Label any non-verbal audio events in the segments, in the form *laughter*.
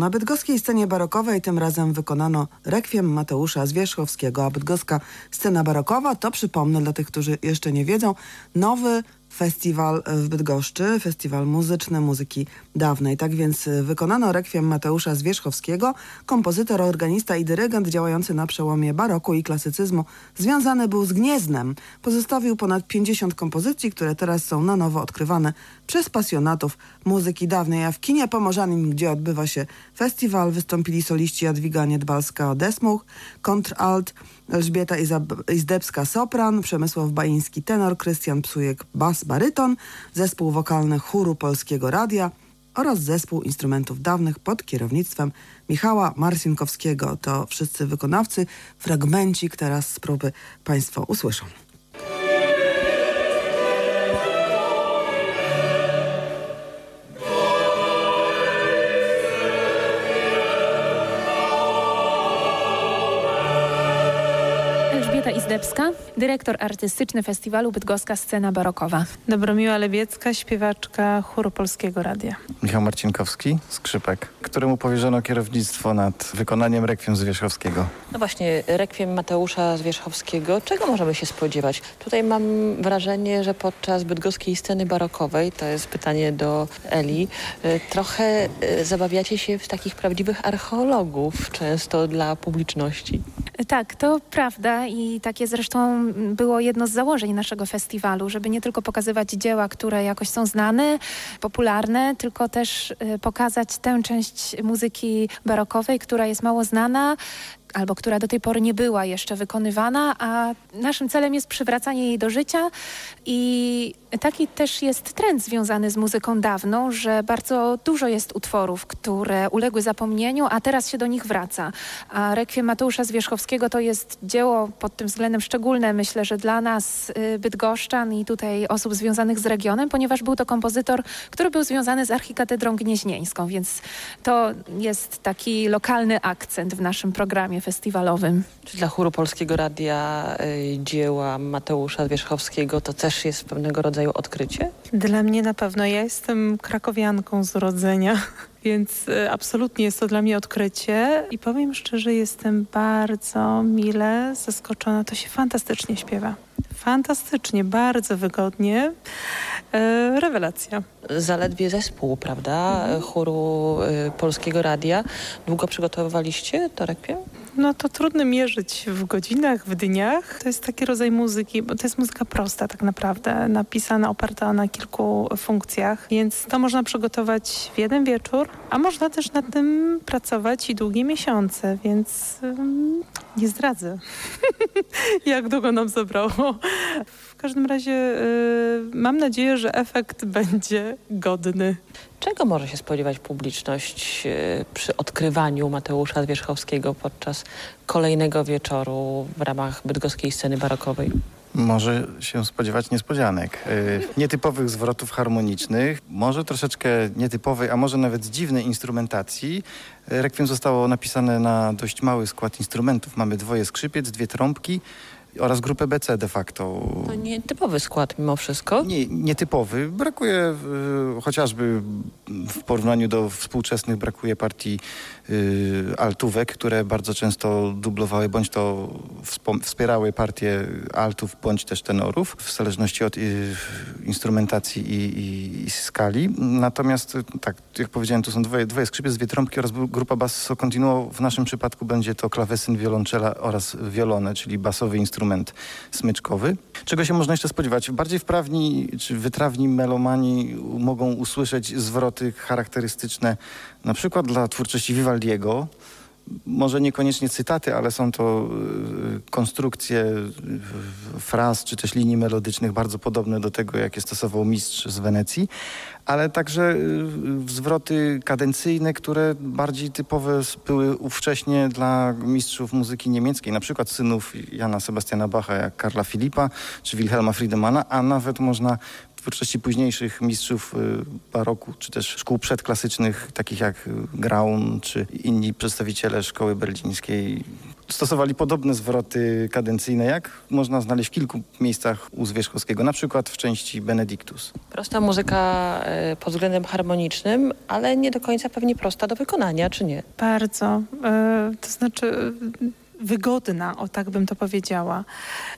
Na bydgoskiej scenie barokowej tym razem wykonano rekwiem Mateusza Zwierzchowskiego, a bydgoska scena barokowa to, przypomnę dla tych, którzy jeszcze nie wiedzą, nowy festiwal w Bydgoszczy, festiwal muzyczny muzyki dawnej. Tak więc wykonano rekwiem Mateusza Zwierzchowskiego, kompozytor, organista i dyrygent działający na przełomie baroku i klasycyzmu. Związany był z Gniezdnem. Pozostawił ponad 50 kompozycji, które teraz są na nowo odkrywane przez pasjonatów muzyki dawnej. A w kinie Pomorzanim, gdzie odbywa się festiwal, wystąpili soliści Jadwiga Niedbalska-Desmuch, kontralt, Elżbieta Izdebska sopran, Przemysław Bański tenor, Krystian Psujek bas baryton, zespół wokalny chóru Polskiego Radia oraz zespół instrumentów dawnych pod kierownictwem Michała Marcinkowskiego. To wszyscy wykonawcy. Fragmencik teraz z próby Państwo usłyszą. Izdebska, dyrektor artystyczny festiwalu Bydgoska Scena Barokowa. Dobromiła Lewiecka, śpiewaczka chóru Polskiego Radia. Michał Marcinkowski, skrzypek, któremu powierzono kierownictwo nad wykonaniem rekwiem Zwierzchowskiego. No właśnie, rekwiem Mateusza Zwierzchowskiego. Czego możemy się spodziewać? Tutaj mam wrażenie, że podczas bydgoskiej sceny barokowej, to jest pytanie do Eli, y, trochę y, zabawiacie się w takich prawdziwych archeologów, często dla publiczności. Tak, to prawda i takie zresztą było jedno z założeń naszego festiwalu, żeby nie tylko pokazywać dzieła, które jakoś są znane, popularne, tylko też y, pokazać tę część muzyki barokowej, która jest mało znana, albo która do tej pory nie była jeszcze wykonywana, a naszym celem jest przywracanie jej do życia i taki też jest trend związany z muzyką dawną, że bardzo dużo jest utworów, które uległy zapomnieniu, a teraz się do nich wraca. A Rekwiem Mateusza Zwierzchowskiego to jest dzieło pod tym względem szczególne, myślę, że dla nas y, bydgoszczan i tutaj osób związanych z regionem, ponieważ był to kompozytor, który był związany z Archikatedrą Gnieźnieńską, więc to jest taki lokalny akcent w naszym programie festiwalowym. Czy dla chóru Polskiego Radia y, dzieła Mateusza Zwierzchowskiego to też jest pewnego rodzaju odkrycie? Dla mnie na pewno. Ja jestem krakowianką z urodzenia, *laughs* więc y, absolutnie jest to dla mnie odkrycie i powiem szczerze, jestem bardzo mile zaskoczona. To się fantastycznie śpiewa. Fantastycznie, bardzo wygodnie. E, rewelacja. Zaledwie zespół, prawda? Mhm. Chóru y, Polskiego Radia. Długo przygotowywaliście to rekwiem? No to trudno mierzyć w godzinach, w dniach. To jest taki rodzaj muzyki, bo to jest muzyka prosta tak naprawdę, napisana, oparta na kilku funkcjach, więc to można przygotować w jeden wieczór, a można też nad tym pracować i długie miesiące, więc nie zdradzę, *laughs* jak długo nam zabrało. W każdym razie y, mam nadzieję, że efekt *laughs* będzie godny. Czego może się spodziewać publiczność y, przy odkrywaniu Mateusza Zwierzchowskiego podczas kolejnego wieczoru w ramach bydgoskiej sceny barokowej? Może się spodziewać niespodzianek, y, nietypowych zwrotów harmonicznych, może troszeczkę nietypowej, a może nawet dziwnej instrumentacji. Rekwiem zostało napisane na dość mały skład instrumentów. Mamy dwoje skrzypiec, dwie trąbki, oraz grupę BC de facto. To nietypowy skład mimo wszystko? Nie, nietypowy. Brakuje y, chociażby w porównaniu do współczesnych brakuje partii y, altówek, które bardzo często dublowały bądź to wspierały partie altów bądź też tenorów w zależności od y, instrumentacji i, i, i, skali. Natomiast tak, jak powiedziałem, tu są dwoje, dwoje skrzypiec, dwie trąbki oraz grupa basso continuo. W naszym przypadku będzie to klawesyn, wiolonczela oraz wiolone, czyli basowy instrument instrument smyczkowy. Czego się można jeszcze spodziewać? Bardziej wprawni czy wytrawni melomani mogą usłyszeć zwroty charakterystyczne na przykład dla twórczości Vivaldiego, może niekoniecznie cytaty, ale są to y, konstrukcje y, fraz czy też linii melodycznych bardzo podobne do tego, jakie stosował mistrz z Wenecji. Ale także y, zwroty kadencyjne, które bardziej typowe były ówcześnie dla mistrzów muzyki niemieckiej, na przykład synów Jana Sebastiana Bacha, jak Karla Filipa czy Wilhelma Friedemana, a nawet można twórczości późniejszych mistrzów y, baroku, czy też szkół przedklasycznych, takich jak Graun, czy inni przedstawiciele szkoły berlińskiej. Stosowali podobne zwroty kadencyjne, jak można znaleźć w kilku miejscach u Zwierzchowskiego, na przykład w części Benedictus. Prosta muzyka e, pod względem harmonicznym, ale nie do końca pewnie prosta do wykonania, czy nie? Bardzo. E, to znaczy wygodna, o tak bym to powiedziała.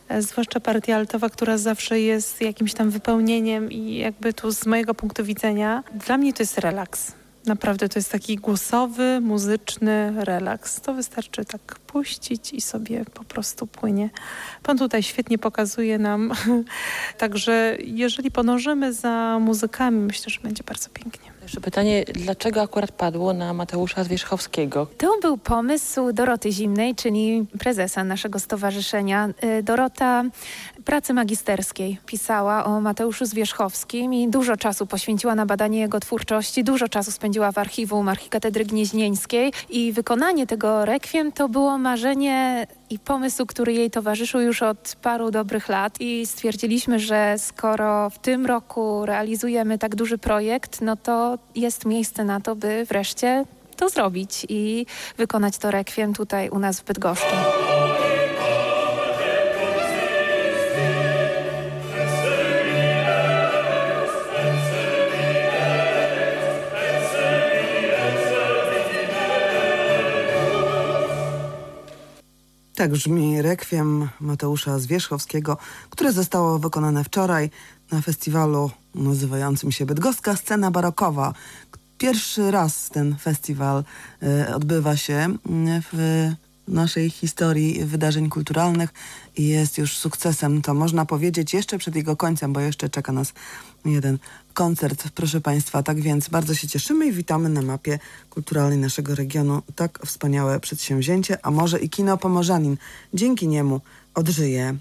E, zwłaszcza partia altowa, która zawsze jest jakimś tam wypełnieniem i jakby tu z mojego punktu widzenia, dla mnie to jest relaks. Naprawdę to jest taki głosowy, muzyczny relaks. To wystarczy tak puścić i sobie po prostu płynie. Pan tutaj świetnie pokazuje nam. *laughs* Także jeżeli podążymy za muzykami, myślę, że będzie bardzo pięknie. Jeszcze pytanie, dlaczego akurat padło na Mateusza Zwierzchowskiego? To był pomysł Doroty Zimnej, czyli prezesa naszego stowarzyszenia. Y, Dorota pracy magisterskiej pisała o Mateuszu Zwierzchowskim i dużo czasu poświęciła na badanie jego twórczości, dużo czasu spędziła w archiwum Archikatedry Gnieźnieńskiej i wykonanie tego rekwiem to było marzenie i pomysł, który jej towarzyszył już od paru dobrych lat i stwierdziliśmy, że skoro w tym roku realizujemy tak duży projekt, no to jest miejsce na to, by wreszcie to zrobić i wykonać to rekwiem tutaj u nas w Bydgoszczy. Tak brzmi rekwiem Mateusza Zwierzchowskiego, które zostało wykonane wczoraj na festiwalu nazywającym się Bydgoska Scena Barokowa. Pierwszy raz ten festiwal y, odbywa się mm, w naszej historii wydarzeń kulturalnych i jest już sukcesem, to można powiedzieć jeszcze przed jego końcem, bo jeszcze czeka nas jeden koncert, proszę Państwa. Tak więc bardzo się cieszymy i witamy na mapie kulturalnej naszego regionu tak wspaniałe przedsięwzięcie, a może i kino Pomorzanin. Dzięki niemu odżyje.